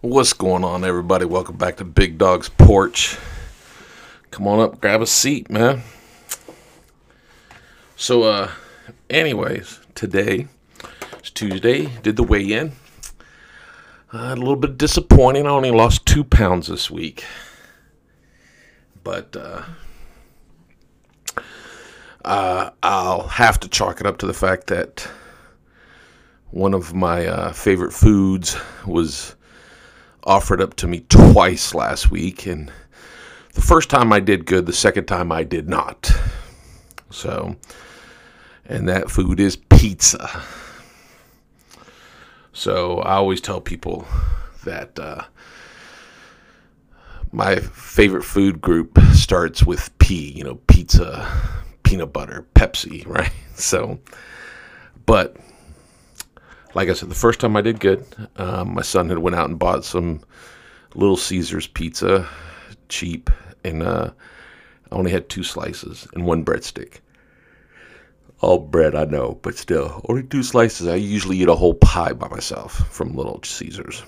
What's going on, everybody? Welcome back to Big Dog's Porch. Come on up, grab a seat, man. So, uh, anyways, today it's Tuesday. Did the weigh in. Uh, a little bit disappointing. I only lost two pounds this week. But, uh, uh, I'll have to chalk it up to the fact that one of my uh, favorite foods was offered up to me twice last week, and the first time I did good, the second time I did not. So, and that food is pizza. So I always tell people that uh, my favorite food group starts with P, you know, pizza, peanut butter, Pepsi, right? So, but like I said, the first time I did good, um, my son had went out and bought some Little Caesars pizza, cheap, and uh, I only had two slices and one breadstick. All bread, I know, but still, only two slices. I usually eat a whole pie by myself from Little Caesars.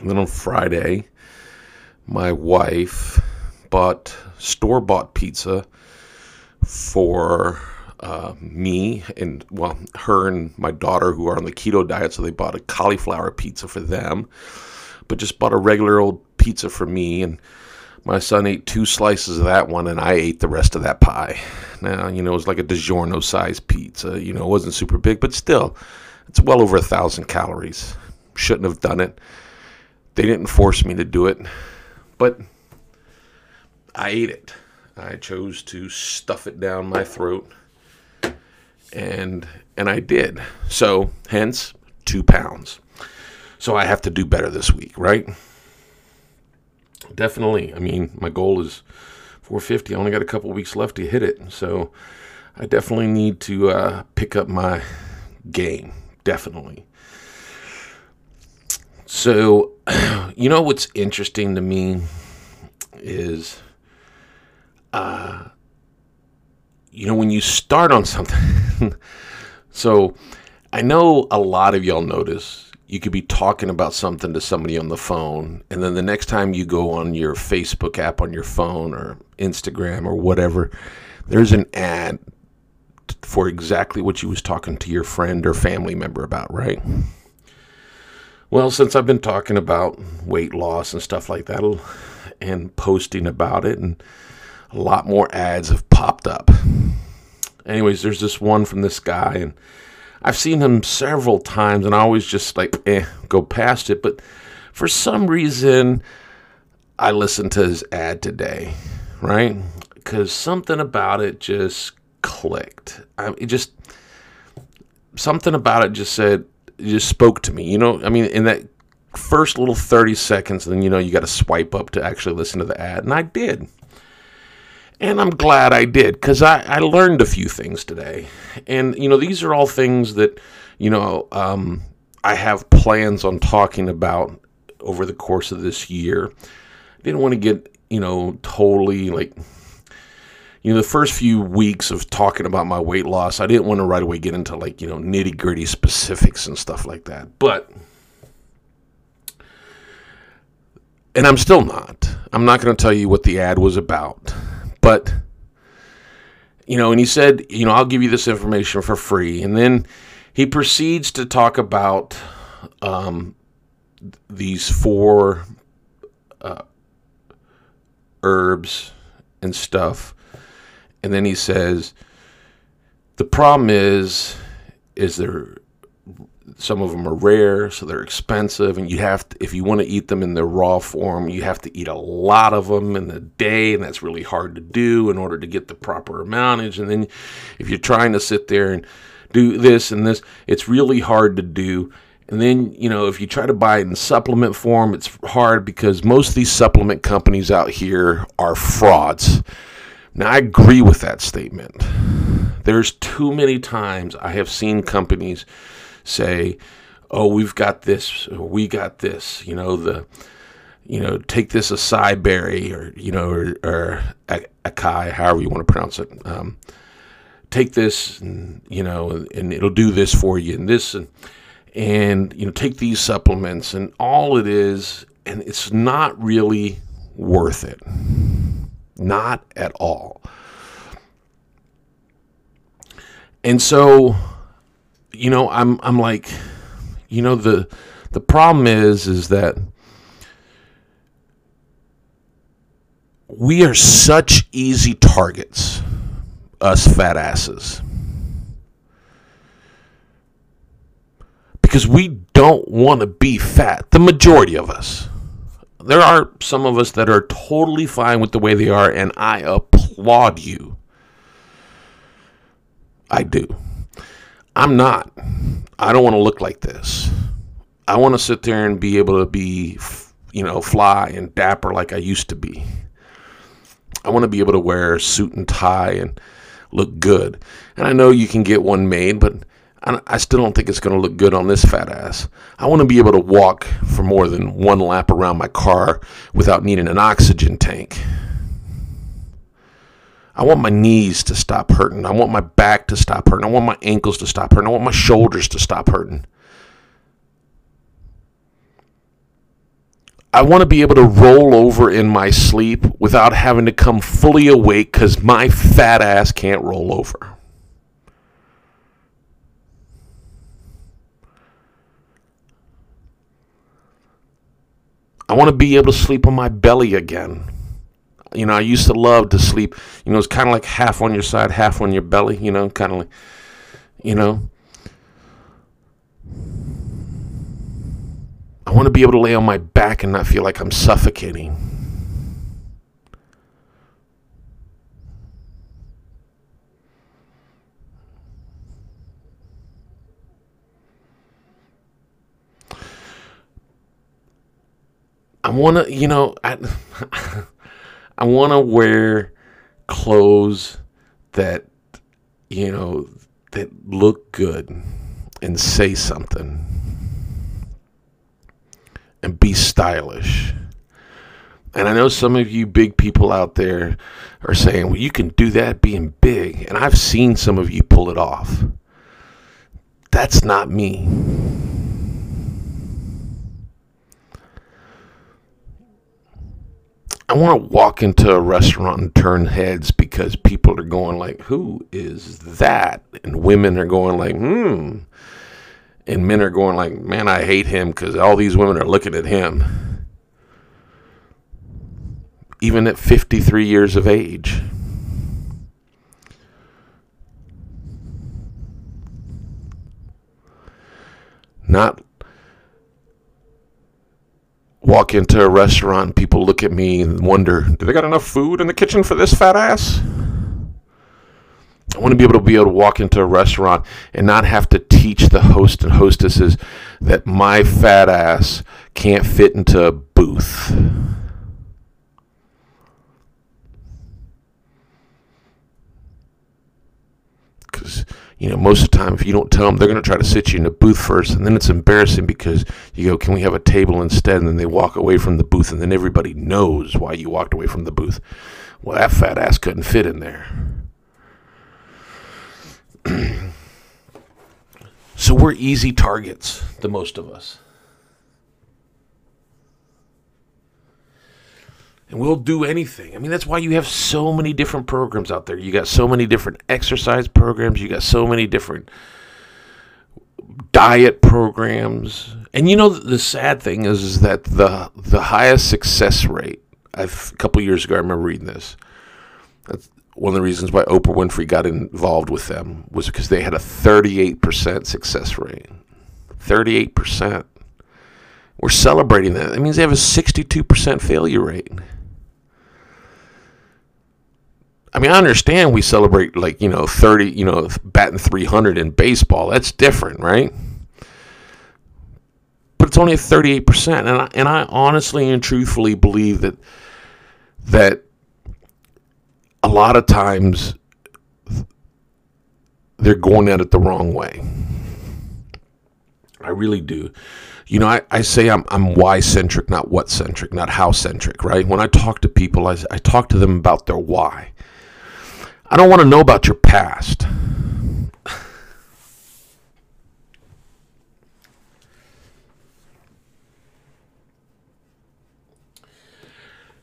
And then on Friday, my wife bought store bought pizza for uh, me and well, her and my daughter who are on the keto diet, so they bought a cauliflower pizza for them, but just bought a regular old pizza for me. And my son ate two slices of that one, and I ate the rest of that pie. Now, you know, it was like a DiGiorno size pizza. You know, it wasn't super big, but still, it's well over a thousand calories. Shouldn't have done it. They didn't force me to do it, but I ate it. I chose to stuff it down my throat and and I did. So hence two pounds. So I have to do better this week, right? Definitely. I mean, my goal is 450. I only got a couple weeks left to hit it, so I definitely need to uh, pick up my game. Definitely. So, you know what's interesting to me is, uh, you know, when you start on something, so I know a lot of y'all notice you could be talking about something to somebody on the phone, and then the next time you go on your Facebook app on your phone or Instagram or whatever, there's an ad for exactly what you was talking to your friend or family member about, right? Well, since I've been talking about weight loss and stuff like that and posting about it and a lot more ads have popped up. Anyways, there's this one from this guy, and I've seen him several times, and I always just like, eh, go past it. But for some reason, I listened to his ad today, right? Because something about it just clicked. I, it just, something about it just said, it just spoke to me. You know, I mean, in that first little 30 seconds, then, you know, you got to swipe up to actually listen to the ad. And I did. And I'm glad I did because I, I learned a few things today. And, you know, these are all things that, you know, um, I have plans on talking about over the course of this year. I didn't want to get, you know, totally like, you know, the first few weeks of talking about my weight loss, I didn't want to right away get into like, you know, nitty gritty specifics and stuff like that. But, and I'm still not. I'm not going to tell you what the ad was about. But, you know, and he said, you know, I'll give you this information for free. And then he proceeds to talk about um, these four uh, herbs and stuff. And then he says, the problem is, is there some of them are rare, so they're expensive, and you have to, if you want to eat them in their raw form, you have to eat a lot of them in the day, and that's really hard to do in order to get the proper amountage. And then if you're trying to sit there and do this and this, it's really hard to do. And then, you know, if you try to buy it in supplement form, it's hard because most of these supplement companies out here are frauds. Now, I agree with that statement. There's too many times I have seen companies say, "Oh, we've got this, we got this," you know, the you know, take this acai berry or you know, or, or acai, however you want to pronounce it. Um, take this, and, you know, and it'll do this for you, and this, and and you know take these supplements and all it is and it's not really worth it not at all and so you know i'm i'm like you know the the problem is is that we are such easy targets us fat asses because we don't want to be fat. The majority of us. There are some of us that are totally fine with the way they are, and I applaud you. I do. I'm not. I don't want to look like this. I want to sit there and be able to be, you know, fly and dapper like I used to be. I want to be able to wear a suit and tie and look good. And I know you can get one made, but I still don't think it's going to look good on this fat ass. I want to be able to walk for more than one lap around my car without needing an oxygen tank. I want my knees to stop hurting. I want my back to stop hurting. I want my ankles to stop hurting. I want my shoulders to stop hurting. I want to be able to roll over in my sleep without having to come fully awake because my fat ass can't roll over. I want to be able to sleep on my belly again. You know, I used to love to sleep. You know, it's kind of like half on your side, half on your belly. You know, kind of like, you know. I want to be able to lay on my back and not feel like I'm suffocating. I want to, you know, I, I want to wear clothes that, you know, that look good and say something and be stylish. And I know some of you big people out there are saying, well, you can do that being big. And I've seen some of you pull it off. That's not me. I want to walk into a restaurant and turn heads because people are going like, "Who is that?" and women are going like, "Hmm," and men are going like, "Man, I hate him because all these women are looking at him." Even at 53 years of age. Not walk into a restaurant and people look at me and wonder, do they got enough food in the kitchen for this fat ass? I want to be able to be able to walk into a restaurant and not have to teach the host and hostesses that my fat ass can't fit into a booth. Because you know, most of the time, if you don't tell them, they're going to try to sit you in a booth first, and then it's embarrassing because you go, "Can we have a table instead?" And then they walk away from the booth, and then everybody knows why you walked away from the booth. Well, that fat ass couldn't fit in there. so we're easy targets, the most of us. And we'll do anything. I mean, that's why you have so many different programs out there. You got so many different exercise programs, you got so many different diet programs. And you know the sad thing is, is that the the highest success rate I've, a couple years ago I remember reading this. That's one of the reasons why Oprah Winfrey got involved with them was because they had a 38% success rate. 38%. We're celebrating that. That means they have a 62% failure rate. I mean, I understand we celebrate like, you know, 30, you know, batting 300 in baseball. That's different, right? But it's only 38%. And I, and I honestly and truthfully believe that that a lot of times they're going at it the wrong way. I really do. You know, I, I say I'm, I'm why centric, not what centric, not how centric, right? When I talk to people, I, I talk to them about their why. I don't want to know about your past.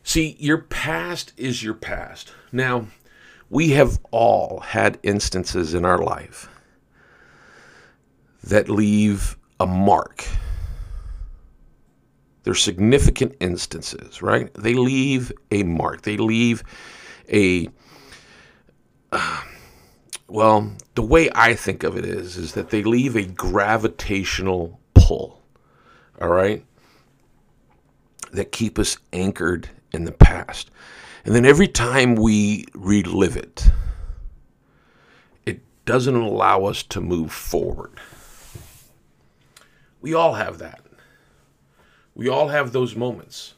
See, your past is your past. Now, we have all had instances in our life that leave a mark. They're significant instances, right? They leave a mark. They leave a well, the way I think of it is is that they leave a gravitational pull. All right? That keep us anchored in the past. And then every time we relive it, it doesn't allow us to move forward. We all have that. We all have those moments.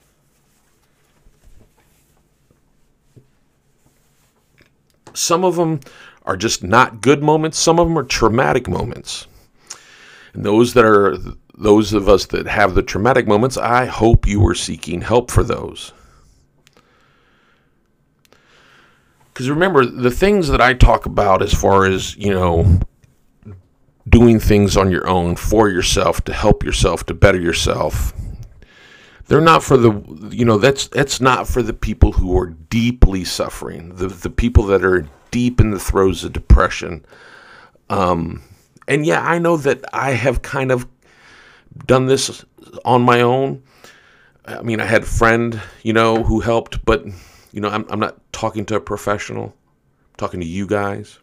Some of them are just not good moments, some of them are traumatic moments. And those that are those of us that have the traumatic moments, I hope you are seeking help for those. Because remember, the things that I talk about as far as, you know, doing things on your own for yourself to help yourself to better yourself they're not for the you know that's that's not for the people who are deeply suffering the the people that are deep in the throes of depression um and yeah i know that i have kind of done this on my own i mean i had a friend you know who helped but you know, I'm, I'm not talking to a professional, I'm talking to you guys.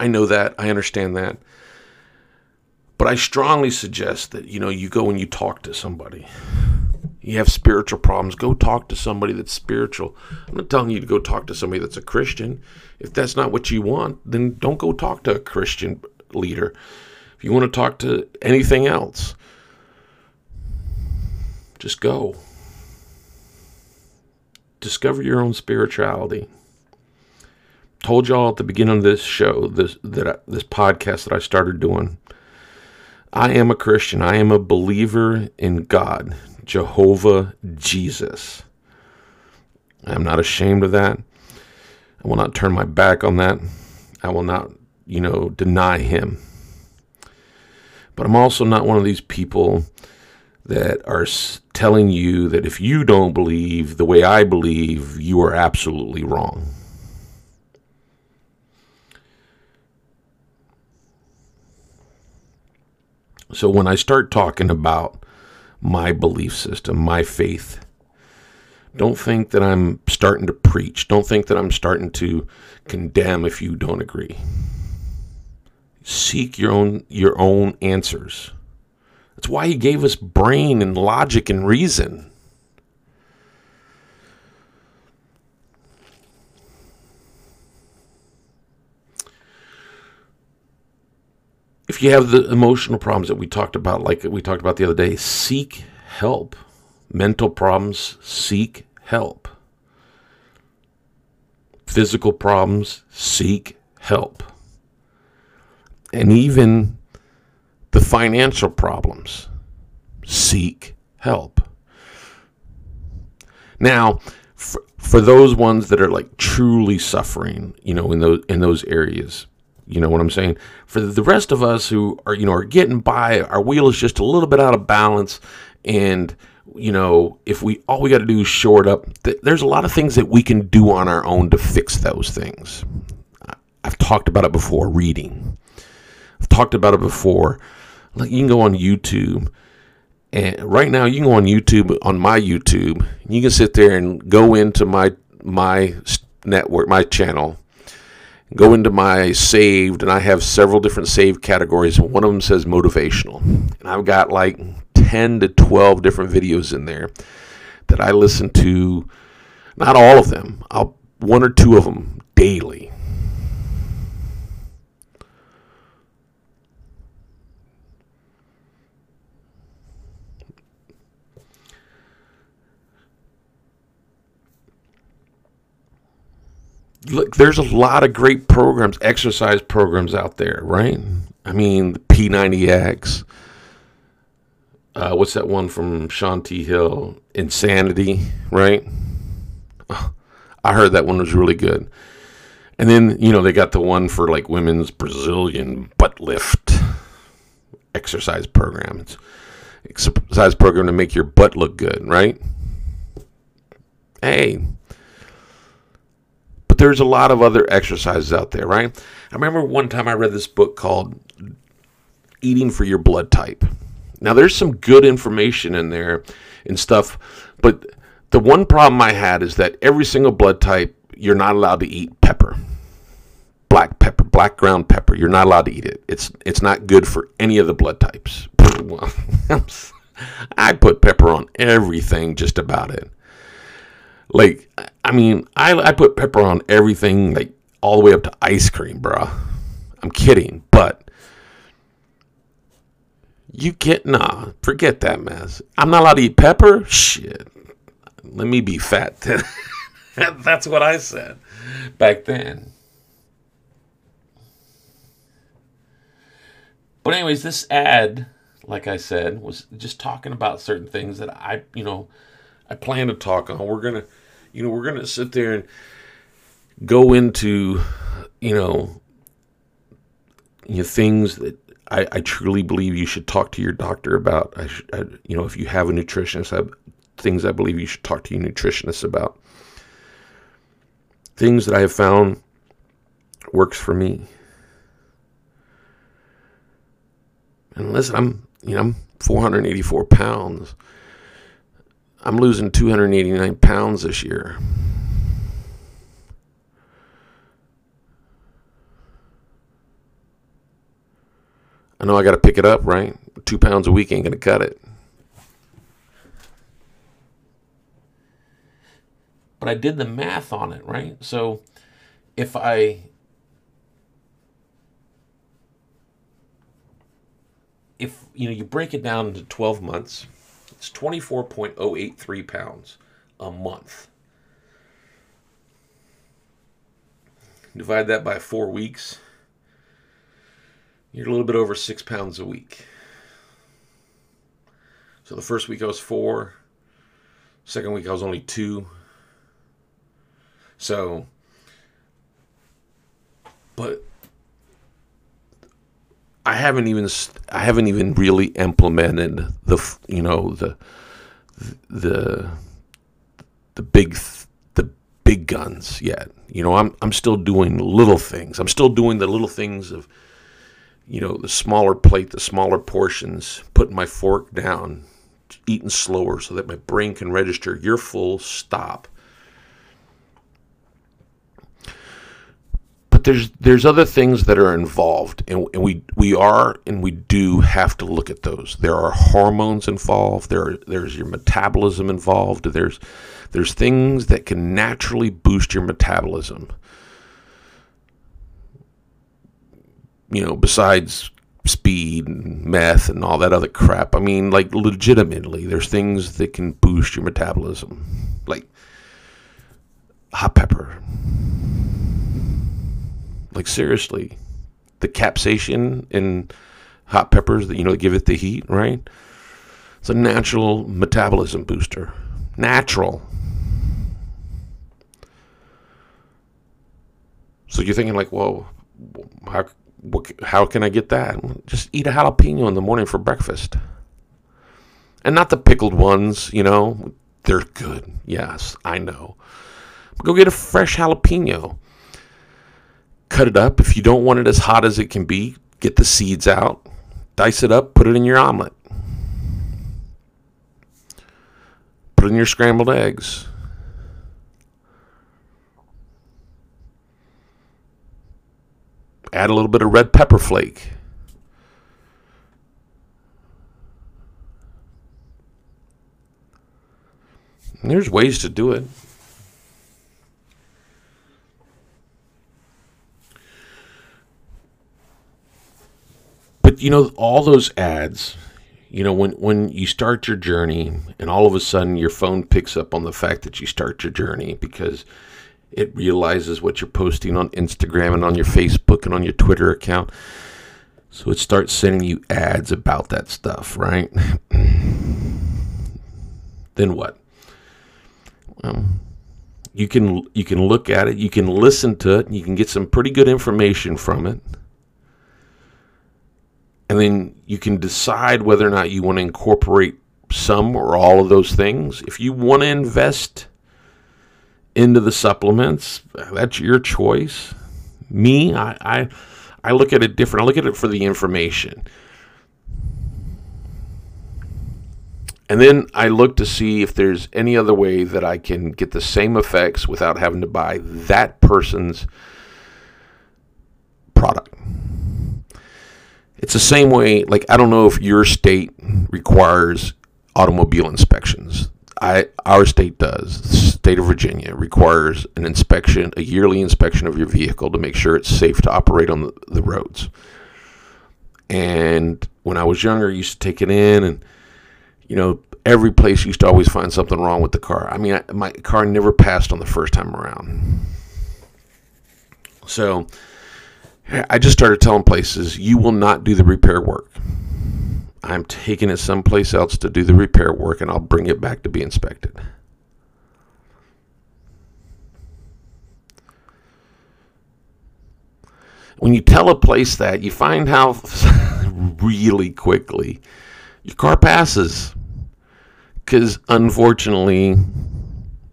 I know that. I understand that. But I strongly suggest that, you know, you go and you talk to somebody. You have spiritual problems, go talk to somebody that's spiritual. I'm not telling you to go talk to somebody that's a Christian. If that's not what you want, then don't go talk to a Christian leader. If you want to talk to anything else, just go discover your own spirituality. Told y'all at the beginning of this show, this that this podcast that I started doing. I am a Christian. I am a believer in God, Jehovah Jesus. I am not ashamed of that. I will not turn my back on that. I will not, you know, deny him. But I'm also not one of these people that are telling you that if you don't believe the way I believe, you are absolutely wrong. So when I start talking about my belief system, my faith, don't think that I'm starting to preach. Don't think that I'm starting to condemn if you don't agree. Seek your own your own answers. That's why he gave us brain and logic and reason. If you have the emotional problems that we talked about, like we talked about the other day, seek help. Mental problems, seek help. Physical problems, seek help. And even the financial problems. Seek help. Now, for, for those ones that are like truly suffering, you know, in those in those areas, you know what I'm saying? For the rest of us who are, you know, are getting by, our wheel is just a little bit out of balance and you know, if we all we got to do is shore up, th- there's a lot of things that we can do on our own to fix those things. I've talked about it before, reading. I've talked about it before, like you can go on YouTube and right now you can go on YouTube on my YouTube. You can sit there and go into my my network, my channel, go into my saved, and I have several different saved categories. One of them says motivational, and I've got like ten to twelve different videos in there that I listen to. Not all of them. I'll one or two of them daily look, there's a lot of great programs, exercise programs out there, right? I mean, the P90X. Uh, what's that one from Shaun T. Hill? Insanity, right? I heard that one was really good. And then, you know, they got the one for like women's Brazilian butt lift exercise program. It's exercise program to make your butt look good, right? Hey. But there's a lot of other exercises out there, right? I remember one time I read this book called Eating for Your Blood Type. Now, there's some good information in there and stuff, but the one problem I had is that every single blood type, you're not allowed to eat pepper. Black pepper, black ground pepper, you're not allowed to eat it. It's it's not good for any of the blood types. I put pepper on everything, just about it. Like, I mean, I, I put pepper on everything, like all the way up to ice cream, bro. I'm kidding, but you get nah, forget that mess. I'm not allowed to eat pepper. Shit, let me be fat. That's what I said back then. But anyways, this ad, like I said, was just talking about certain things that I, you know, I plan to talk on. We're gonna, you know, we're gonna sit there and go into, you know, you know things that I, I truly believe you should talk to your doctor about. I, I you know, if you have a nutritionist, I, things I believe you should talk to your nutritionist about. Things that I have found works for me. And listen, I'm you know I'm 484 pounds. I'm losing 289 pounds this year. I know I got to pick it up, right? Two pounds a week ain't going to cut it. But I did the math on it, right? So if I if you know you break it down into 12 months, it's 24.083 pounds a month. Divide that by 4 weeks, you're a little bit over 6 pounds a week. So the first week I was 4, second week I was only 2, so, but I haven't even I haven't even really implemented the you know the the the big the big guns yet. You know, I'm I'm still doing little things. I'm still doing the little things of you know, the smaller plate, the smaller portions, putting my fork down, eating slower so that my brain can register you're full, stop. But there's there's other things that are involved and, and, we we are and we do have to look at those. There are hormones involved there there's your metabolism involved there's there's things that can naturally boost your metabolism. You know besides speed and meth and all that other crap i mean like legitimately there's things that can boost your metabolism like hot pepper like seriously, the capsaicin in hot peppers that you know give it the heat, right? It's a natural metabolism booster. Natural. So you're thinking like, well, how how can I get that? Just eat a jalapeno in the morning for breakfast. And not the pickled ones, you know. They're good. Yes, I know. But go get a fresh jalapeno cut it up. If you don't want it as hot as it can be, get the seeds out, dice it up, put it in your omelet. Put it in your scrambled eggs. Add a little bit of red pepper flake. There's ways to do it. You know all those ads you know when when you start your journey and all of a sudden your phone picks up on the fact that you start your journey because it realizes what you're posting on Instagram and on your Facebook and on your Twitter account. So it starts sending you ads about that stuff right? Then what? Um, you can you can look at it you can listen to it you can get some pretty good information from it and then you can decide whether or not you want to incorporate some or all of those things. If you want to invest into the supplements, that's your choice. Me, I, I, I look at it different. I look at it for the information. And then I look to see if there's any other way that I can get the same effects without having to buy that person's product. It's the same way, like, I don't know if your state requires automobile inspections. I, our state does. The state of Virginia requires an inspection, a yearly inspection of your vehicle to make sure it's safe to operate on the, the roads. And when I was younger, I used to take it in, and you know, every place used to always find something wrong with the car. I mean, I, my car never passed on the first time around. So I just started telling places, you will not do the repair work. I'm taking it someplace else to do the repair work and I'll bring it back to be inspected. When you tell a place that, you find how really quickly your car passes. Because unfortunately,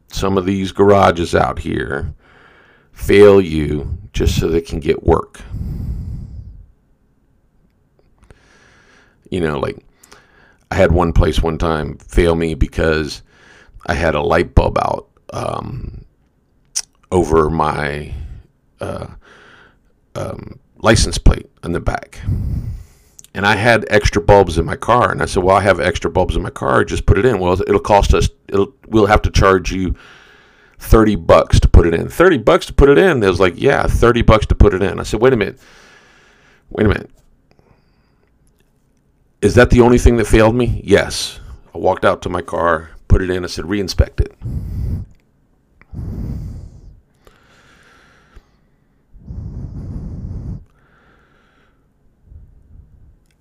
some of these garages out here fail you just so they can get work. You know, like I had one place one time fail me because I had a light bulb out um, over my uh, um, license plate on the back. And I had extra bulbs in my car, and I said, "Well, I have extra bulbs in my car. Just put it in." Well, it'll cost us. It'll we'll have to charge you thirty bucks to put it in. Thirty bucks to put it in. It was like, "Yeah, thirty bucks to put it in." I said, "Wait a minute. Wait a minute. Is that the only thing that failed me? Yes. I walked out to my car, put it in, I said, reinspect it.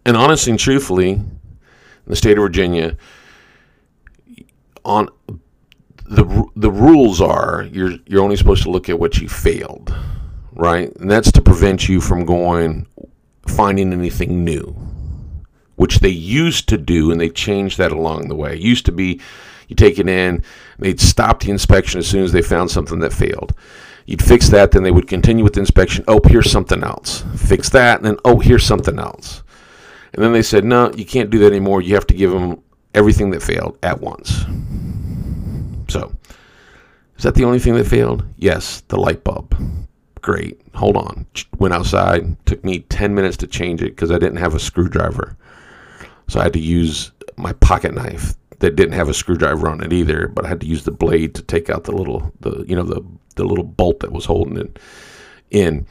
And honestly and truthfully, in the state of Virginia, on the the rules are you're you're only supposed to look at what you failed, right? And that's to prevent you from going finding anything new which they used to do, and they changed that along the way. It used to be you take it in, they'd stop the inspection as soon as they found something that failed. You'd fix that, then they would continue with the inspection. Oh, here's something else. Fix that, and then, oh, here's something else. And then they said, no, you can't do that anymore. You have to give them everything that failed at once. So, is that the only thing that failed? Yes, the light bulb. Great. Hold on. Went outside. Took me 10 minutes to change it because I didn't have a screwdriver. So I had to use my pocket knife that didn't have a screwdriver on it either, but I had to use the blade to take out the little the you know the the little bolt that was holding it in.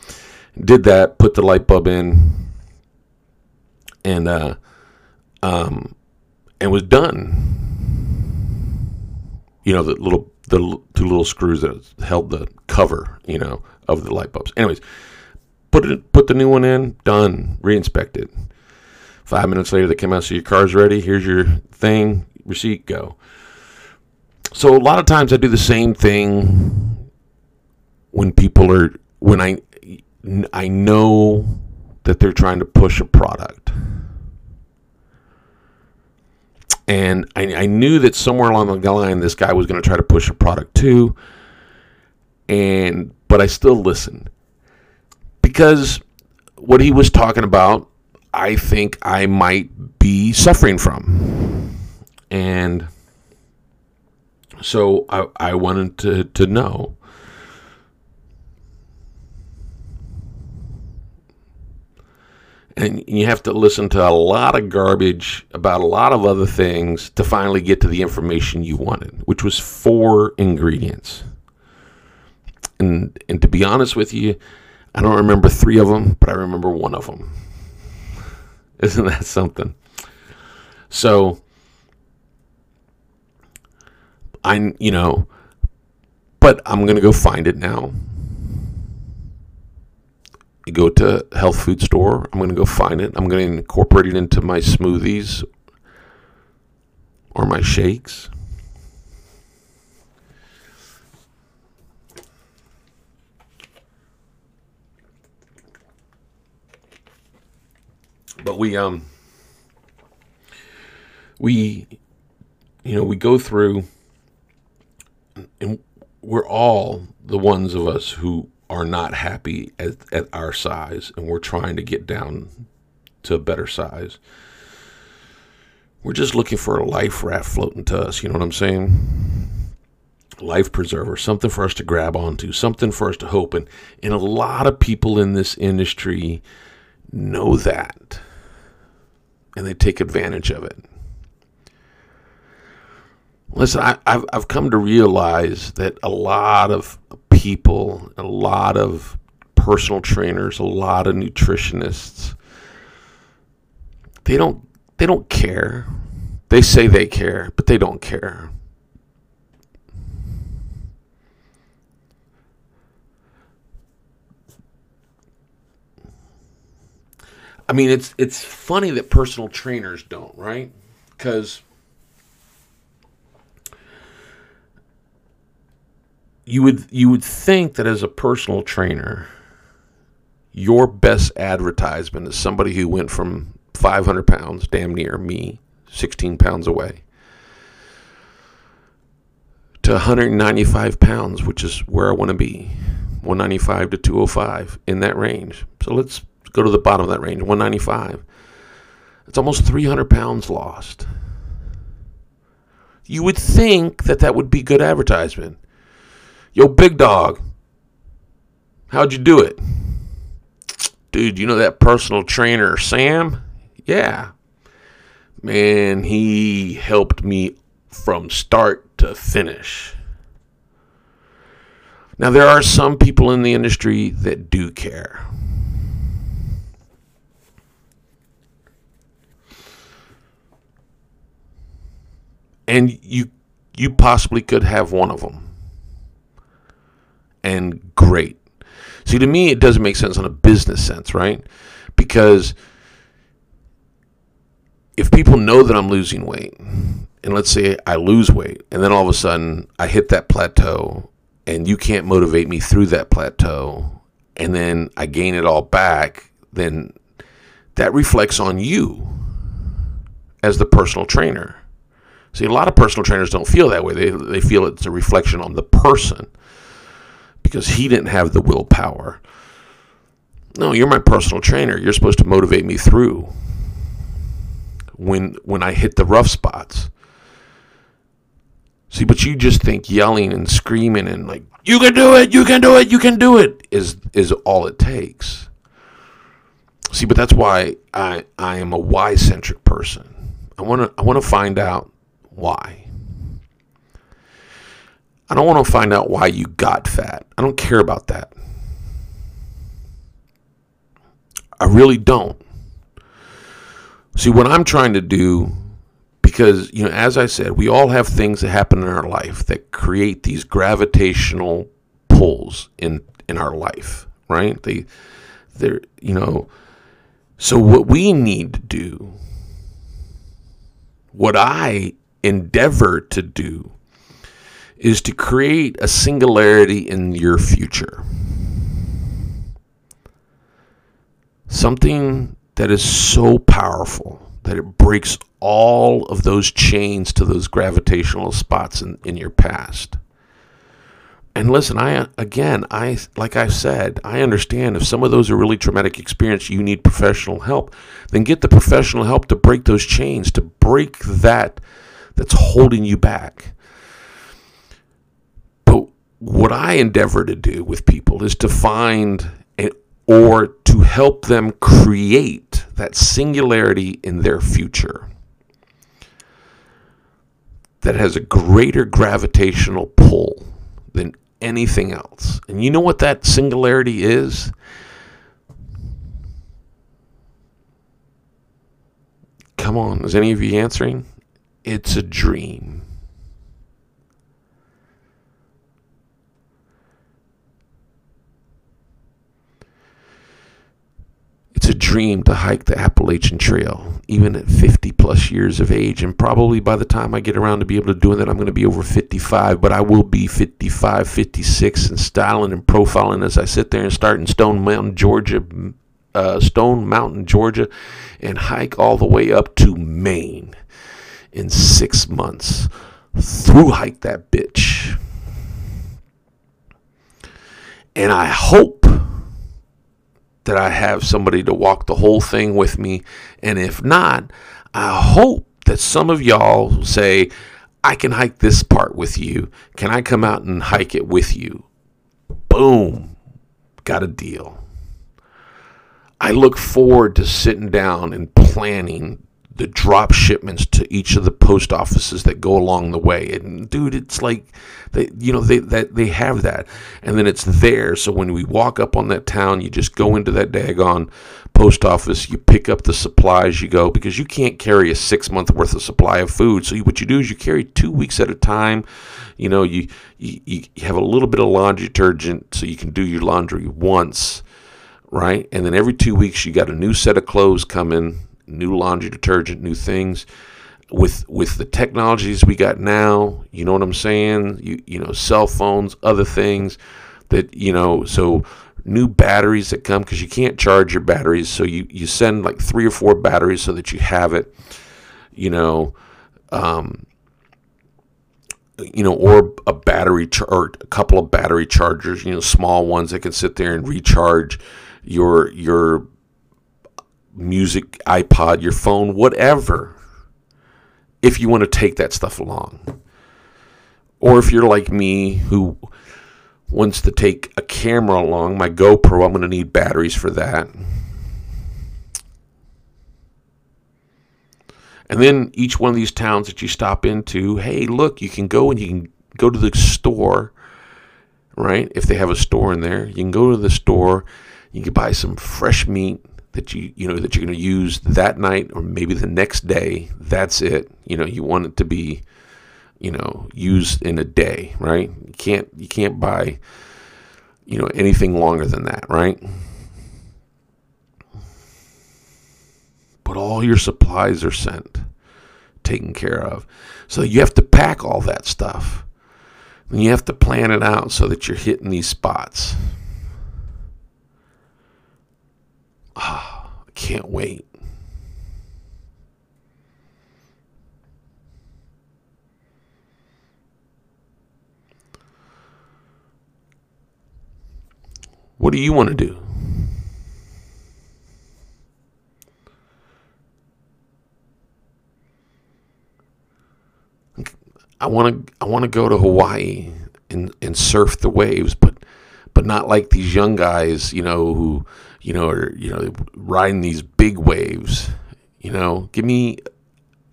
Did that, put the light bulb in, and uh, um, and was done. You know the little the two little screws that held the cover, you know, of the light bulbs. Anyways, put it put the new one in, done, reinspected. Five minutes later, they come out, so your car's ready. Here's your thing, receipt, go. So a lot of times I do the same thing when people are when I I know that they're trying to push a product. And I, I knew that somewhere along the line this guy was going to try to push a product too. And but I still listened. Because what he was talking about I think I might be suffering from. And so I, I wanted to, to know. And you have to listen to a lot of garbage about a lot of other things to finally get to the information you wanted, which was four ingredients. And, and to be honest with you, I don't remember three of them, but I remember one of them. Isn't that something? So, I, you know, but I'm going to go find it now. Go to health food store. I'm going to go find it. I'm going to incorporate it into my smoothies or my shakes. but we um we you know we go through and we're all the ones of us who are not happy at, at our size and we're trying to get down to a better size. We're just looking for a life raft floating to us, you know what I'm saying? Life preserver, something for us to grab onto, something for us to hope. And, and a lot of people in this industry know that and they take advantage of it. Listen, I, have I've come to realize that a lot of people, a lot of personal trainers, a lot of nutritionists, they don't they don't care. They say they care, but they don't care. I mean, it's it's funny that personal trainers don't, right? Because you would you would think that as a personal trainer, your best advertisement is somebody who went from 500 pounds, damn near me, 16 pounds away, to 195 pounds, which is where I want to be, 195 to 205 in that range. So let's go to the bottom of that range, 195. It's almost 300 pounds lost. You would think that that would be good advertisement. Yo, big dog, how'd you do it? Dude, you know that personal trainer, Sam? Yeah. Man, he helped me from start to finish. Now, there are some people in the industry that do care. And you you possibly could have one of them and great. See, to me, it doesn't make sense on a business sense, right? Because if people know that I'm losing weight, and let's say I lose weight, and then all of a sudden I hit that plateau, and you can't motivate me through that plateau, and then I gain it all back, then that reflects on you as the personal trainer. See, a lot of personal trainers don't feel that way. They, they feel it's a reflection on the person because he didn't have the willpower. No, you're my personal trainer. You're supposed to motivate me through when when I hit the rough spots. See, but you just think yelling and screaming and like you can do it, you can do it, you can do it is is all it takes. See, but that's why I I am a why centric person. I want to I want to find out why. I don't want to find out why you got fat. I don't care about that. I really don't. See, what I'm trying to do, because, you know, as I said, we all have things that happen in our life that create these gravitational pulls in, in our life, right? They, they're, you know, so what we need to do, what I endeavor to do, is to create a singularity in your future. Something that is so powerful that it breaks all of those chains to those gravitational spots in, in your past. And listen, I again, I like I said, I understand if some of those are really traumatic experience, you need professional help. Then get the professional help to break those chains, to break that that's holding you back what I endeavor to do with people is to find or to help them create that singularity in their future that has a greater gravitational pull than anything else. And you know what that singularity is? Come on, is any of you answering? It's a dream. It's a dream to hike the Appalachian Trail, even at 50 plus years of age. And probably by the time I get around to be able to doing that, I'm going to be over 55. But I will be 55, 56, and styling and profiling as I sit there and start in Stone Mountain, Georgia, uh, Stone Mountain, Georgia, and hike all the way up to Maine in six months. Through hike that bitch. And I hope that I have somebody to walk the whole thing with me. And if not, I hope that some of y'all say, I can hike this part with you. Can I come out and hike it with you? Boom. Got a deal. I look forward to sitting down and planning the drop shipments to each of the post offices that go along the way. And dude, it's like they you know they that they have that. And then it's there. So when we walk up on that town, you just go into that daggone post office, you pick up the supplies, you go because you can't carry a 6 month worth of supply of food. So you, what you do is you carry 2 weeks at a time. You know, you, you you have a little bit of laundry detergent so you can do your laundry once right? And then every two weeks you got a new set of clothes coming new laundry detergent, new things. With with the technologies we got now, you know what I'm saying? You you know, cell phones, other things that you know, so new batteries that come because you can't charge your batteries, so you you send like three or four batteries so that you have it, you know. Um, you know, or a battery char- or a couple of battery chargers, you know, small ones that can sit there and recharge your your music, iPod, your phone, whatever, if you want to take that stuff along. Or if you're like me who wants to take a camera along, my GoPro, I'm going to need batteries for that. And then each one of these towns that you stop into, hey, look, you can go and you can go to the store, right? If they have a store in there, you can go to the store, you can buy some fresh meat, that you you know that you're going to use that night or maybe the next day that's it. You know you want it to be you know used in a day right? You can't you can't buy you know anything longer than that right? But all your supplies are sent taken care of. So you have to pack all that stuff. And you have to plan it out so that you're hitting these spots Oh, I can't wait. What do you want to do? I want to I want to go to Hawaii and, and surf the waves, but but not like these young guys, you know, who you know, or you know, riding these big waves. You know, give me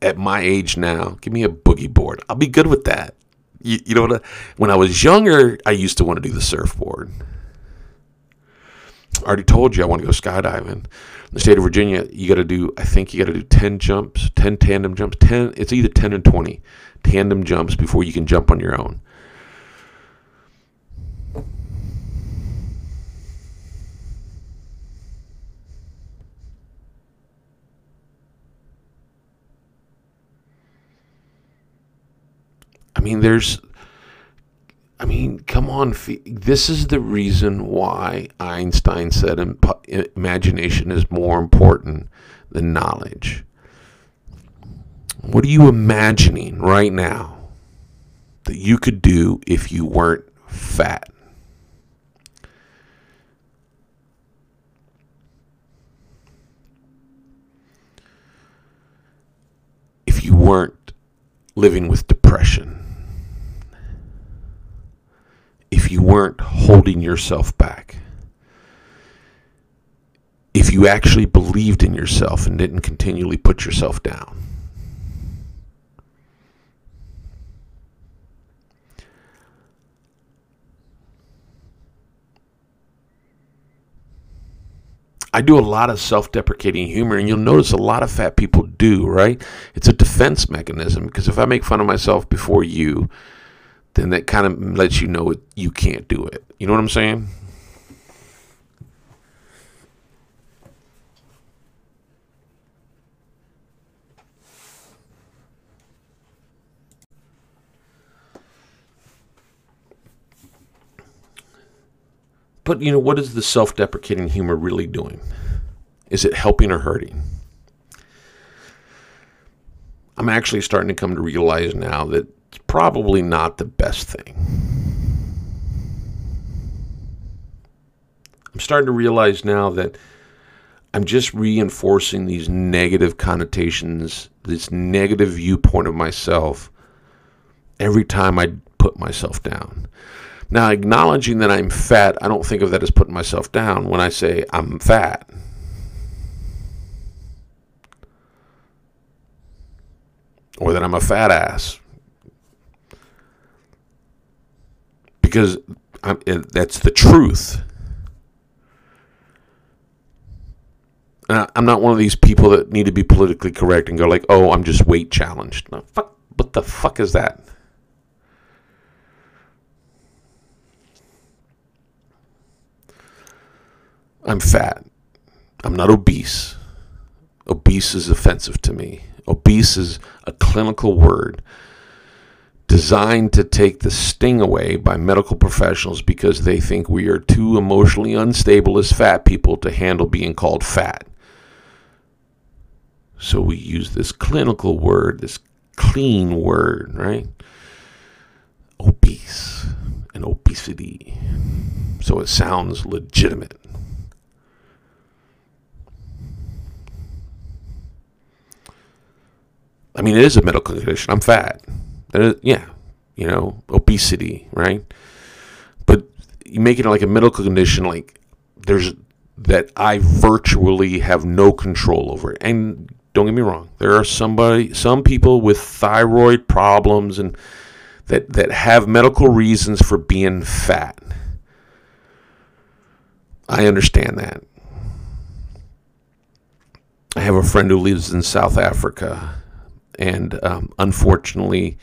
at my age now, give me a boogie board. I'll be good with that. You, you know what? I, when I was younger, I used to want to do the surfboard. I already told you I want to go skydiving. In the state of Virginia, you got to do. I think you got to do ten jumps, ten tandem jumps. Ten. It's either ten and twenty tandem jumps before you can jump on your own. Mean, there's, I mean, come on. This is the reason why Einstein said imagination is more important than knowledge. What are you imagining right now that you could do if you weren't fat? If you weren't living with depression? If you weren't holding yourself back. If you actually believed in yourself and didn't continually put yourself down. I do a lot of self deprecating humor, and you'll notice a lot of fat people do, right? It's a defense mechanism because if I make fun of myself before you, then that kind of lets you know you can't do it. You know what I'm saying? But you know, what is the self deprecating humor really doing? Is it helping or hurting? I'm actually starting to come to realize now that probably not the best thing. I'm starting to realize now that I'm just reinforcing these negative connotations, this negative viewpoint of myself every time I put myself down. Now, acknowledging that I'm fat, I don't think of that as putting myself down when I say I'm fat. Or that I'm a fat ass. Because I'm, that's the truth. I'm not one of these people that need to be politically correct and go like, "Oh, I'm just weight challenged." No, fuck. What the fuck is that? I'm fat. I'm not obese. Obese is offensive to me. Obese is a clinical word designed to take the sting away by medical professionals because they think we are too emotionally unstable as fat people to handle being called fat. So we use this clinical word, this clean word, right? Obese and obesity. So it sounds legitimate. I mean, it is a medical condition. I'm fat. Yeah, you know, obesity, right? But you make it like a medical condition, like there's that I virtually have no control over. And don't get me wrong, there are somebody, some people with thyroid problems and that that have medical reasons for being fat. I understand that. I have a friend who lives in South Africa and um, unfortunately,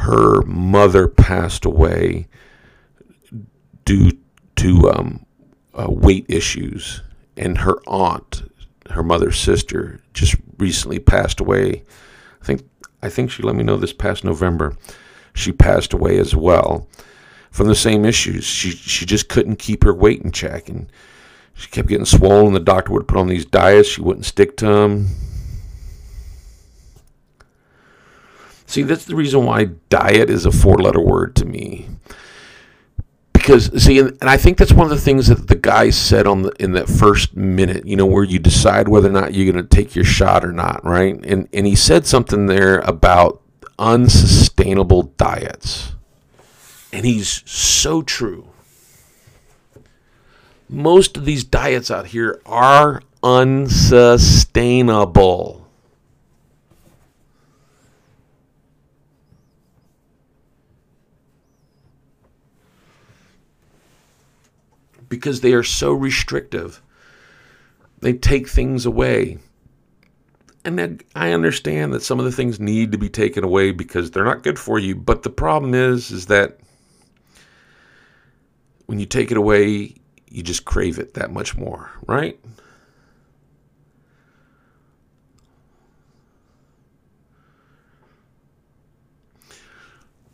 her mother passed away due to um, uh, weight issues, and her aunt, her mother's sister, just recently passed away. I think I think she let me know this past November. She passed away as well from the same issues. She she just couldn't keep her weight in check, and she kept getting swollen. The doctor would put on these diets. She wouldn't stick to them. See, that's the reason why diet is a four letter word to me. Because see, and, and, I think that's one of the things that the guy said on the in that first minute, you know, where you decide whether or not you're going to take your shot or not, right? And and he said something there about unsustainable diets. And he's so true. Most of these diets out here are unsustainable. Because they are so restrictive. They take things away. And I understand that some of the things need to be taken away because they're not good for you, but the problem is is that when you take it away, you just crave it that much more, right?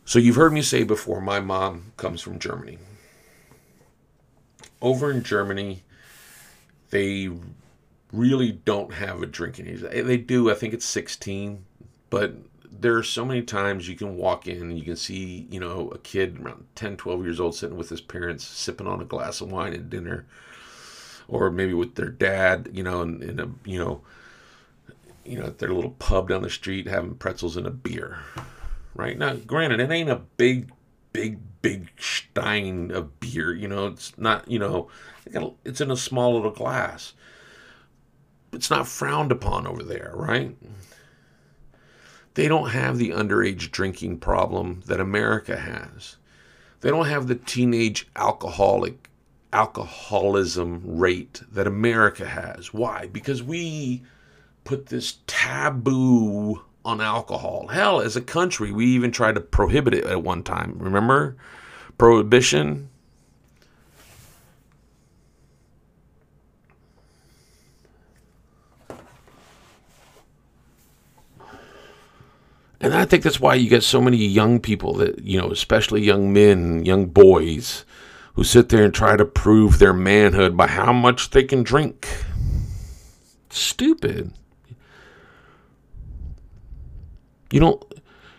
So you've heard me say before, my mom comes from Germany over in Germany, they really don't have a drinking age. They do, I think it's 16, but there are so many times you can walk in and you can see, you know, a kid around 10, 12 years old sitting with his parents sipping on a glass of wine at dinner or maybe with their dad, you know, in, in a, you know, you know, at their little pub down the street having pretzels and a beer. Right? Now, granted, it ain't a big big big stein of beer you know it's not you know it's in a small little glass. It's not frowned upon over there right? They don't have the underage drinking problem that america has. They don't have the teenage alcoholic alcoholism rate that america has. Why? Because we put this taboo on alcohol. Hell, as a country, we even tried to prohibit it at one time. Remember? Prohibition. And I think that's why you get so many young people that, you know, especially young men, young boys, who sit there and try to prove their manhood by how much they can drink. Stupid you don't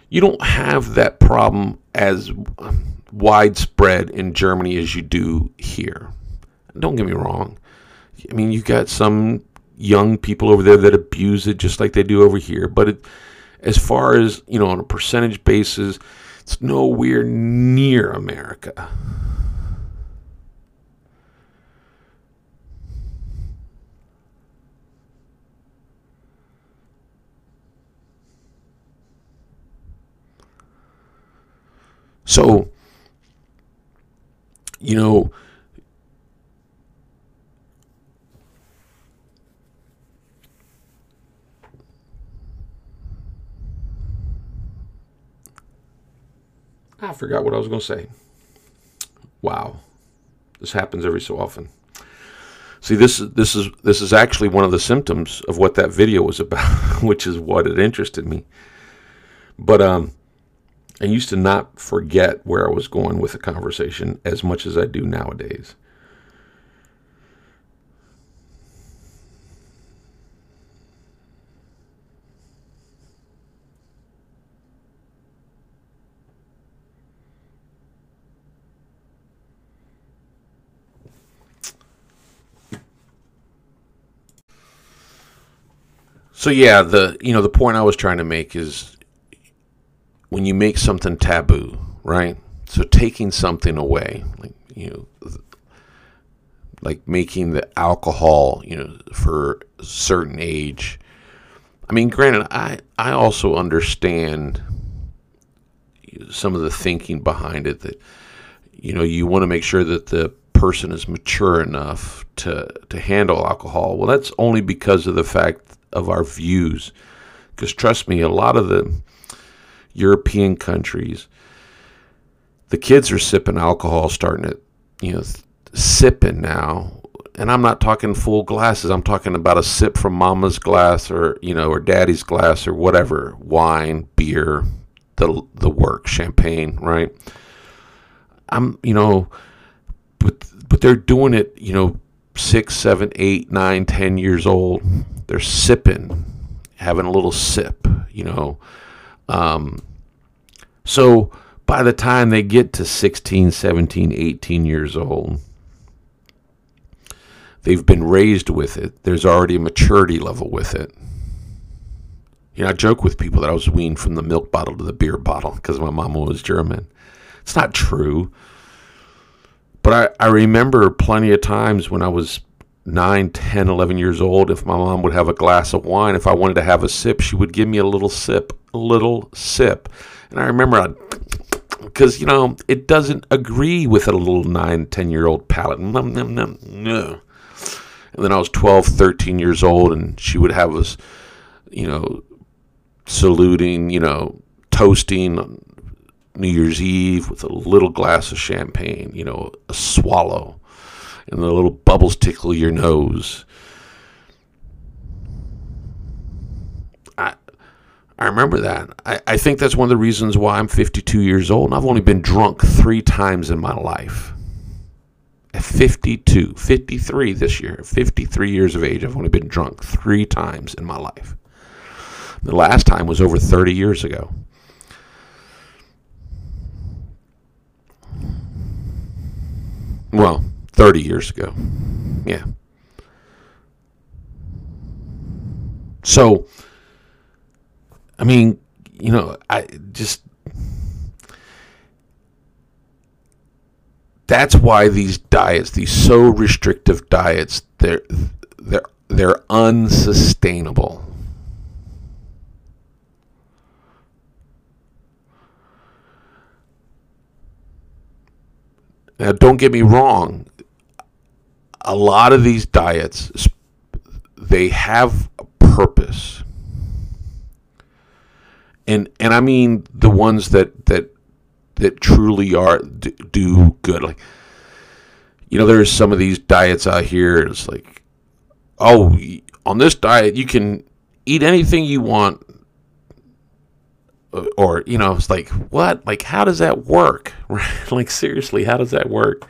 you don't have that problem as widespread in Germany as you do here. don't get me wrong. I mean, you got some young people over there that abuse it just like they do over here. But it, as far as, you know, on a percentage basis, it's nowhere near America. So, you know, I forgot what I was going to say. Wow. This happens every so often. See, this is this is this is actually one of the symptoms of what that video was about, which is what it interested me. But um I used to not forget where I was going with the conversation as much as I do nowadays. So yeah, the you know the point I was trying to make is when you make something taboo, right? So taking something away, like you know, like making the alcohol, you know, for a certain age. I mean, granted, I I also understand some of the thinking behind it that you know you want to make sure that the person is mature enough to to handle alcohol. Well, that's only because of the fact of our views. Because trust me, a lot of the European countries, the kids are sipping alcohol, starting to, you know, sipping now. And I'm not talking full glasses. I'm talking about a sip from mama's glass or, you know, or daddy's glass or whatever, wine, beer, the the work, champagne, right? I'm, you know, but but they're doing it, you know, six, seven, eight, nine, ten years old. They're sipping, having a little sip, you know. Um, so by the time they get to 16, 17, 18 years old, they've been raised with it. There's already a maturity level with it. You know, I joke with people that I was weaned from the milk bottle to the beer bottle because my mama was German. It's not true. But I, I remember plenty of times when I was 9, 10, 11 years old, if my mom would have a glass of wine, if I wanted to have a sip, she would give me a little sip, little sip. And I remember because, you know, it doesn't agree with a little 9, 10 year old palate. And then I was 12, 13 years old, and she would have us, you know, saluting, you know, toasting New Year's Eve with a little glass of champagne, you know, a swallow, and the little bubbles tickle your nose. I I remember that. I, I think that's one of the reasons why I'm 52 years old and I've only been drunk three times in my life. At 52, 53 this year, 53 years of age, I've only been drunk three times in my life. The last time was over 30 years ago. Well, 30 years ago. Yeah. So, I mean, you know, I just. That's why these diets, these so restrictive diets, they're they're they're unsustainable. Now, don't get me wrong. A lot of these diets, they have a purpose, and and I mean the ones that that that truly are do good. Like, you know, there's some of these diets out here. It's like, oh, on this diet you can eat anything you want uh, or you know it's like what? Like how does that work? Like seriously how does that work?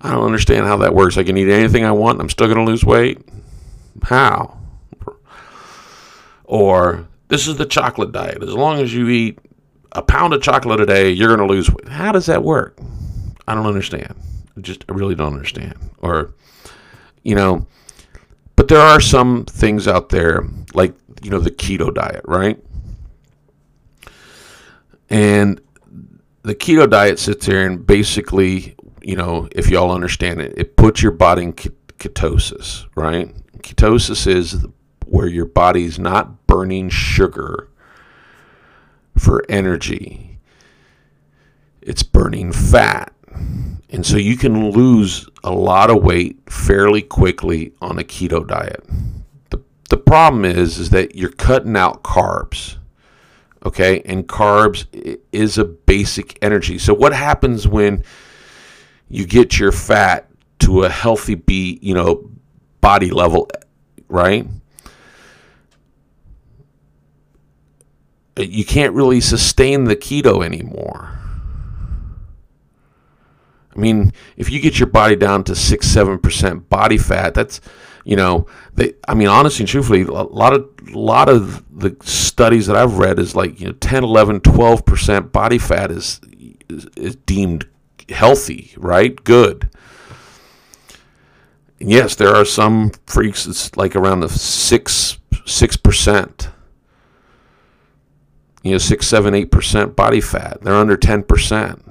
I don't understand how that works. I can eat anything i want i'm still going to lose weight. How? Or this is the chocolate diet as long as you eat a pound of chocolate a day you're going to lose weight how does that work i don't understand I just I really don't understand. Or, you know, but there are some things out there like you know the keto diet, right? And the keto diet sits there and basically, you know, if y'all understand it, it puts your body in ketosis, right? Ketosis is where your body's not burning sugar for energy. It's burning fat. And so you can lose a lot of weight fairly quickly on a keto diet. The, the problem is, is that you're cutting out carbs. Okay? And carbs is a basic energy. So what happens when you get your fat to a healthy be, you know, body level, right? You can't really sustain the keto anymore I mean, if you get your body down to six, seven percent body fat, that's you know, they. I mean, honestly and truthfully, a lot of a lot of the studies that I've read is like you know, 10, 11, 12 percent body fat is, is is deemed healthy, right? Good. And yes, there are some freaks that's like around the six six percent. You know, six, seven, eight percent body fat. They're under ten percent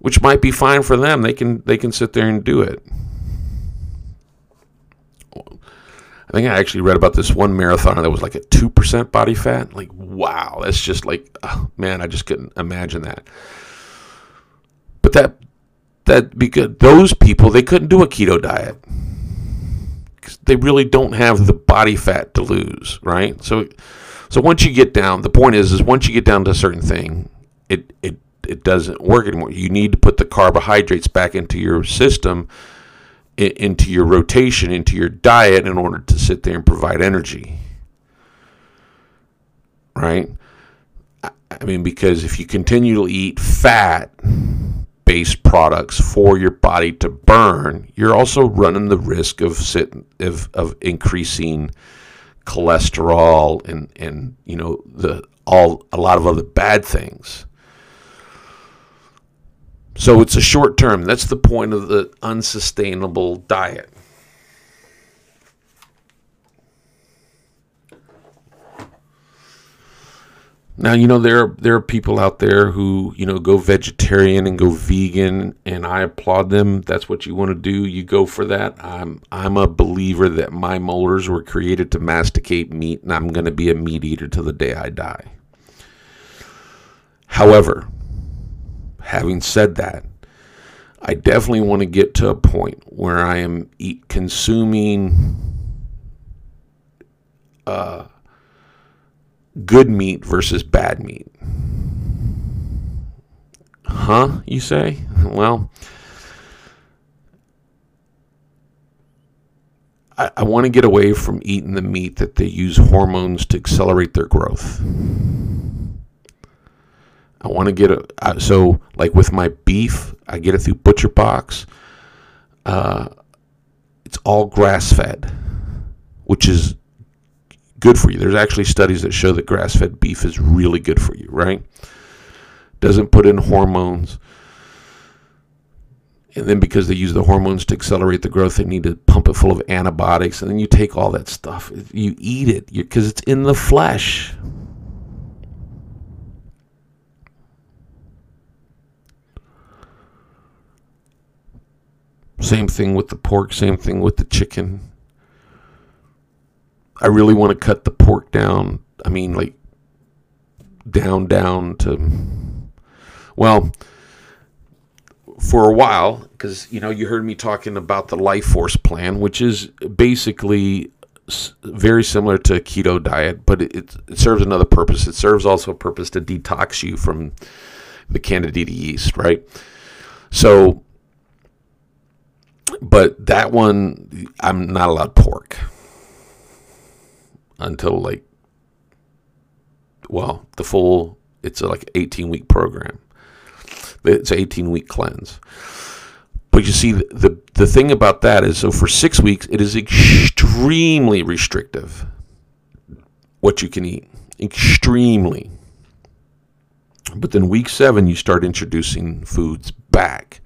which might be fine for them. They can they can sit there and do it. I think I actually read about this one marathoner that was like a two percent body fat. Like, wow, that's just like, oh, man, I just couldn't imagine that. But that that because those people they couldn't do a keto diet because they really don't have the body fat to lose, right? So, so once you get down, the point is, is once you get down to a certain thing, it it it doesn't work anymore. You need to put the carbohydrates back into your system, into your rotation, into your diet in order to sit there and provide energy. Right? I mean, because if you continually eat fat based products for your body to burn, you're also running the risk of sit, of, of increasing cholesterol and, and you know the all a lot of other bad things. So it's a short term. That's the point of the unsustainable diet. Now you know there are, there are people out there who you know go vegetarian and go vegan, and I applaud them. That's what you want to do. You go for that. I'm I'm a believer that my molars were created to masticate meat, and I'm going to be a meat eater till the day I die. However, having said that, I definitely want to get to a point where I am eat, consuming uh, good meat versus bad meat. Huh, you say? Well, I, I want to get away from eating the meat that they use hormones to accelerate their growth. I want to get a so like with my beef, I get it through Butcher Box. Uh, it's all grass fed, which is good for you. There's actually studies that show that grass fed beef is really good for you, right? Doesn't put in hormones. And then because they use the hormones to accelerate the growth, they need to pump it full of antibiotics. And then you take all that stuff, you eat it because it's in the flesh. Same thing with the pork, same thing with the chicken. I really want to cut the pork down. I mean, like, down, down to, well, for a while, because, you know, you heard me talking about the Life Force plan, which is basically very similar to a keto diet, but it, it serves another purpose. It serves also a purpose to detox you from the candida yeast, right? So but that one, I'm not allowed pork until like, well, the full. It's like 18 week program. It's an 18 week cleanse. But you see, the the thing about that is, so for six weeks, it is extremely restrictive. What you can eat, extremely. But then week seven, you start introducing foods back.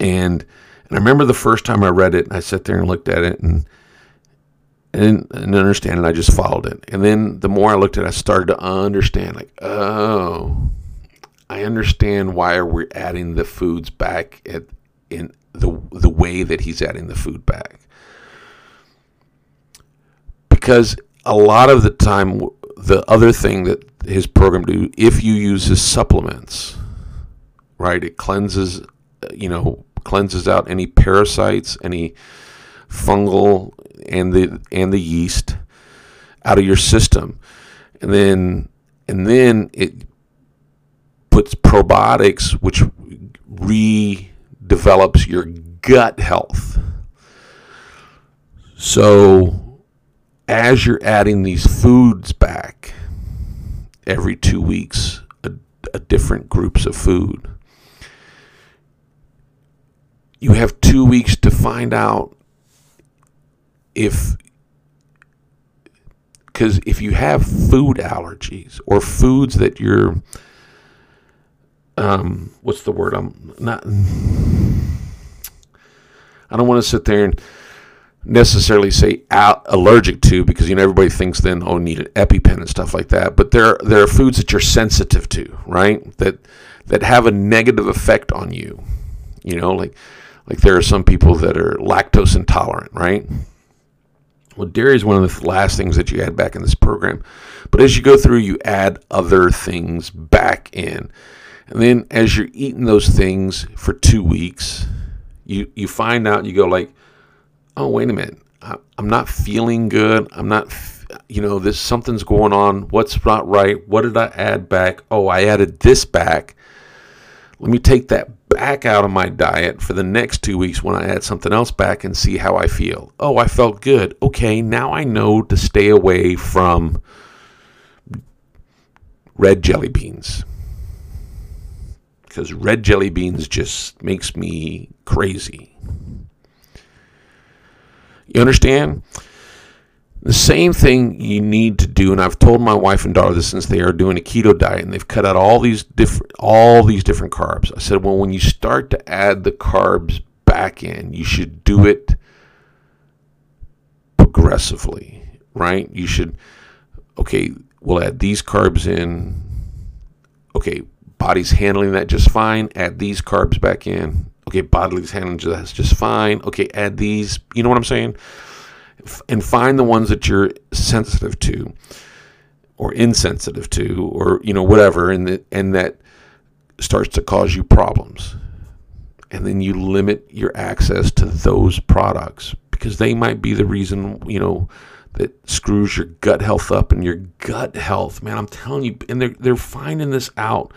And and I remember the first time I read it, I sat there and looked at it and and and understand it. I just followed it. And then the more I looked at it, I started to understand like, oh, I understand why we're adding the foods back at in the the way that he's adding the food back. Because a lot of the time the other thing that his program do if you use his supplements, right? It cleanses uh, you know, cleanses out any parasites, any fungal and the and the yeast out of your system. And then and then it puts probiotics which redevelops your gut health. So as you're adding these foods back every 2 weeks a, a different groups of food you have 2 weeks to find out if because if you have food allergies or foods that you're um, what's the word i'm not i don't want to sit there and necessarily say out, allergic to because you know everybody thinks then oh need an epipen and stuff like that but there there are foods that you're sensitive to right? That that have a negative effect on you. You know like like there are some people that are lactose intolerant right well, dairy is one of the last things that you add back in this program. But as you go through, you add other things back in. And then as you're eating those things for two weeks, you, you find out, you go like, oh, wait a minute. I, I'm not feeling good. I'm not, you know, this something's going on. What's not right? What did I add back? Oh, I added this back. Let me take that back out of my diet for the next two weeks when I add something else back and see how I feel. Oh, I felt good. Okay, now I know to stay away from red jelly beans. Because red jelly beans just makes me crazy. You understand? The same thing you need to do, and I've told my wife and daughter this since they are doing a keto diet and they've cut out all these different all these different carbs. I said, well, when you start to add the carbs back in, you should do it progressively, right? You should okay, we'll add these carbs in. Okay, body's handling that just fine. Add these carbs back in. Okay, body's handling that just fine. Okay, add these. You know what I'm saying? And find the ones that you're sensitive to or insensitive to or you know whatever and that and that starts to cause you problems. And then you limit your access to those products because they might be the reason you know that screws your gut health up and your gut health. Man i'm telling you and they're they're finding this out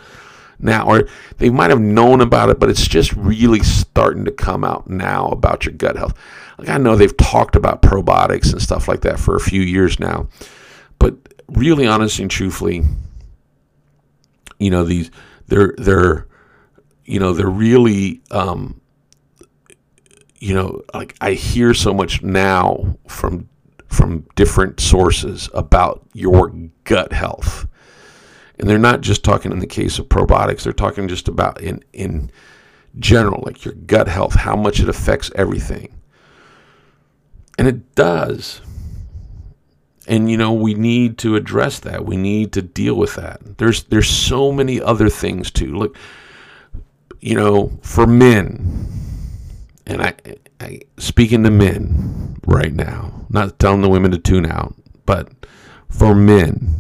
now, or they might have known about it, but it's just really starting to come out now about your gut health. Like I know they've talked about probiotics and stuff like that for a few years now, but really, honestly and truthfully, you know these they're they're you know they're really um, you know like I hear so much now from from different sources about your gut health and they're not just talking in the case of probiotics they're talking just about in in general like your gut health how much it affects everything. And it does. And you know we need to address that. We need to deal with that. There's there's so many other things too. Look you know for men and i, I speaking to men right now not telling the women to tune out but for men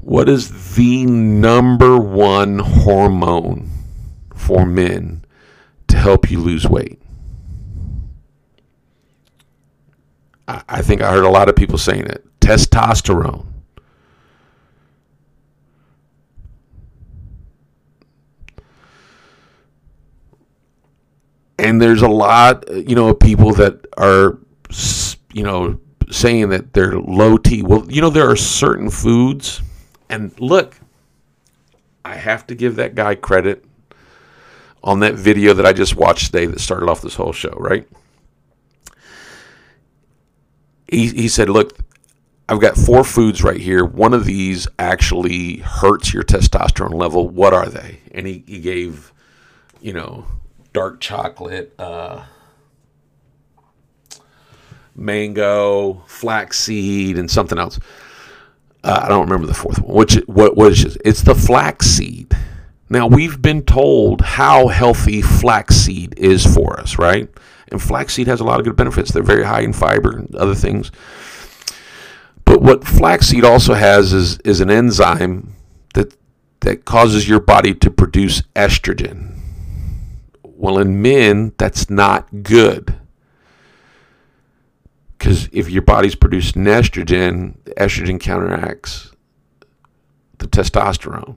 what is the number one hormone for men to help you lose weight? I, I think I heard a lot of people saying it testosterone. And there's a lot, you know, of people that are, you know, saying that they're low T. Well, you know, there are certain foods and look, I have to give that guy credit on that video that I just watched today that started off this whole show, right? He, he said, Look, I've got four foods right here. One of these actually hurts your testosterone level. What are they? And he, he gave, you know, dark chocolate, uh, mango, flaxseed, and something else. Uh, I don't remember the fourth one. Which what what is it? It's the flaxseed. Now we've been told how healthy flaxseed is for us, right? And flaxseed has a lot of good benefits. They're very high in fiber and other things. But what flaxseed also has is is an enzyme that that causes your body to produce estrogen. Well, in men, that's not good. Because if your body's producing estrogen, the estrogen counteracts the testosterone.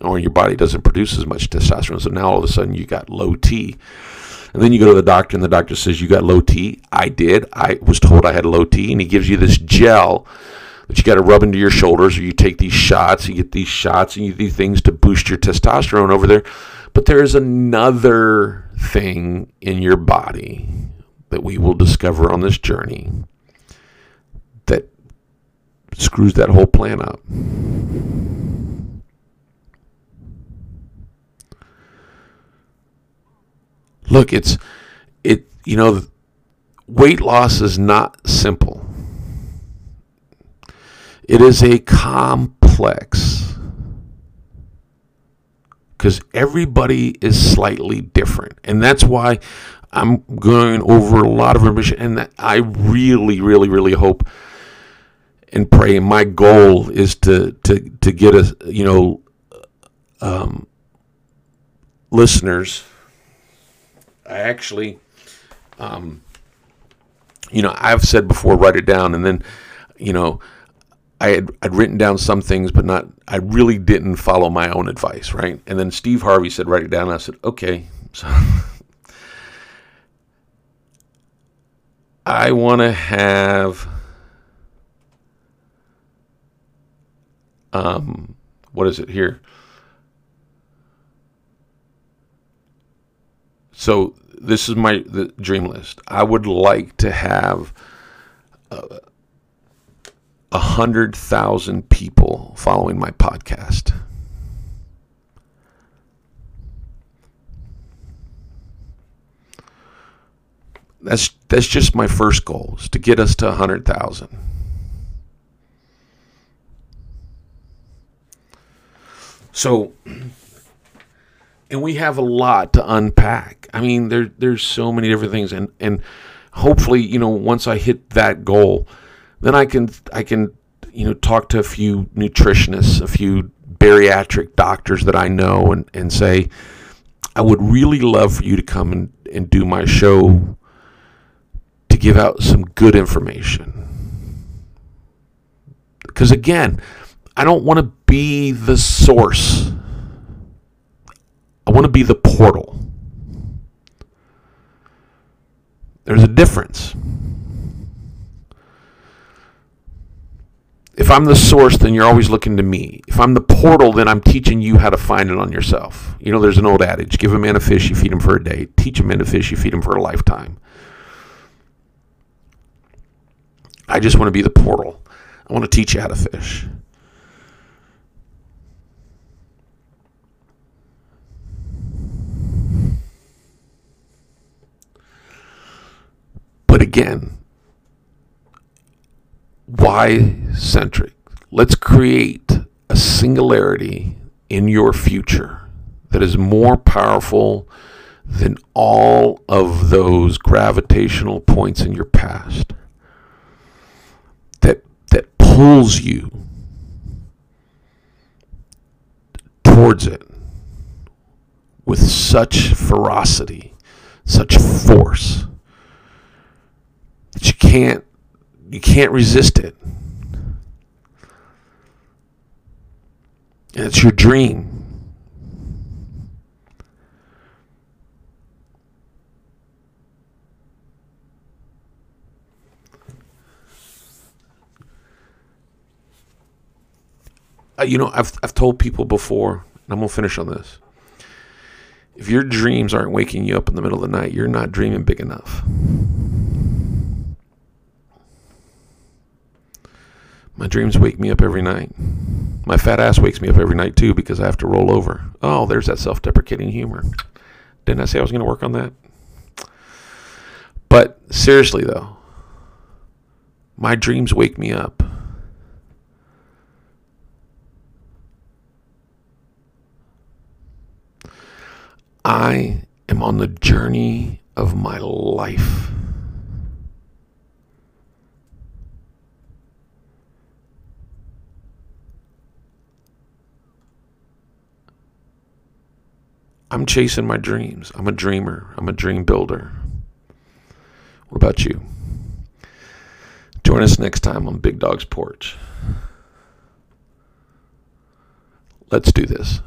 Or your body doesn't produce as much testosterone. So now all of a sudden you got low T. And then you go to the doctor, and the doctor says, You got low T. I did. I was told I had low T. And he gives you this gel that you got to rub into your shoulders, or you take these shots, you get these shots, and you do things to boost your testosterone over there. But there's another thing in your body that we will discover on this journey that screws that whole plan up. Look, it's it you know weight loss is not simple. It is a complex because everybody is slightly different. And that's why I'm going over a lot of information. And I really, really, really hope and pray. My goal is to, to, to get us, you know, um, listeners. I actually, um, you know, I've said before, write it down. And then, you know, I had I'd written down some things, but not I really didn't follow my own advice, right? And then Steve Harvey said, write it down. And I said, okay. So I want to have um what is it here? So this is my the dream list. I would like to have uh, a hundred thousand people following my podcast. That's that's just my first goal is to get us to a hundred thousand. So, and we have a lot to unpack. I mean, there there's so many different things, and and hopefully, you know, once I hit that goal then I can I can you know talk to a few nutritionists, a few bariatric doctors that I know, and and say, I would really love for you to come and, and do my show to give out some good information. Because again, I don't want to be the source. I want to be the portal. There's a difference. If I'm the source, then you're always looking to me. If I'm the portal, then I'm teaching you how to find it on yourself. You know, there's an old adage give a man a fish, you feed him for a day. Teach a man to fish, you feed him for a lifetime. I just want to be the portal. I want to teach you how to fish. But again, why centric. Let's create a singularity in your future that is more powerful than all of those gravitational points in your past that that pulls you towards it with such ferocity, such force that you can't you can't resist it. And it's your dream. Uh, you know, I've, I've told people before, and I'm going to finish on this. If your dreams aren't waking you up in the middle of the night, you're not dreaming big enough. My dreams wake me up every night. My fat ass wakes me up every night too because I have to roll over. Oh, there's that self deprecating humor. Didn't I say I was going to work on that? But seriously, though, my dreams wake me up. I am on the journey of my life. I'm chasing my dreams. I'm a dreamer. I'm a dream builder. What about you? Join us next time on Big Dog's Porch. Let's do this.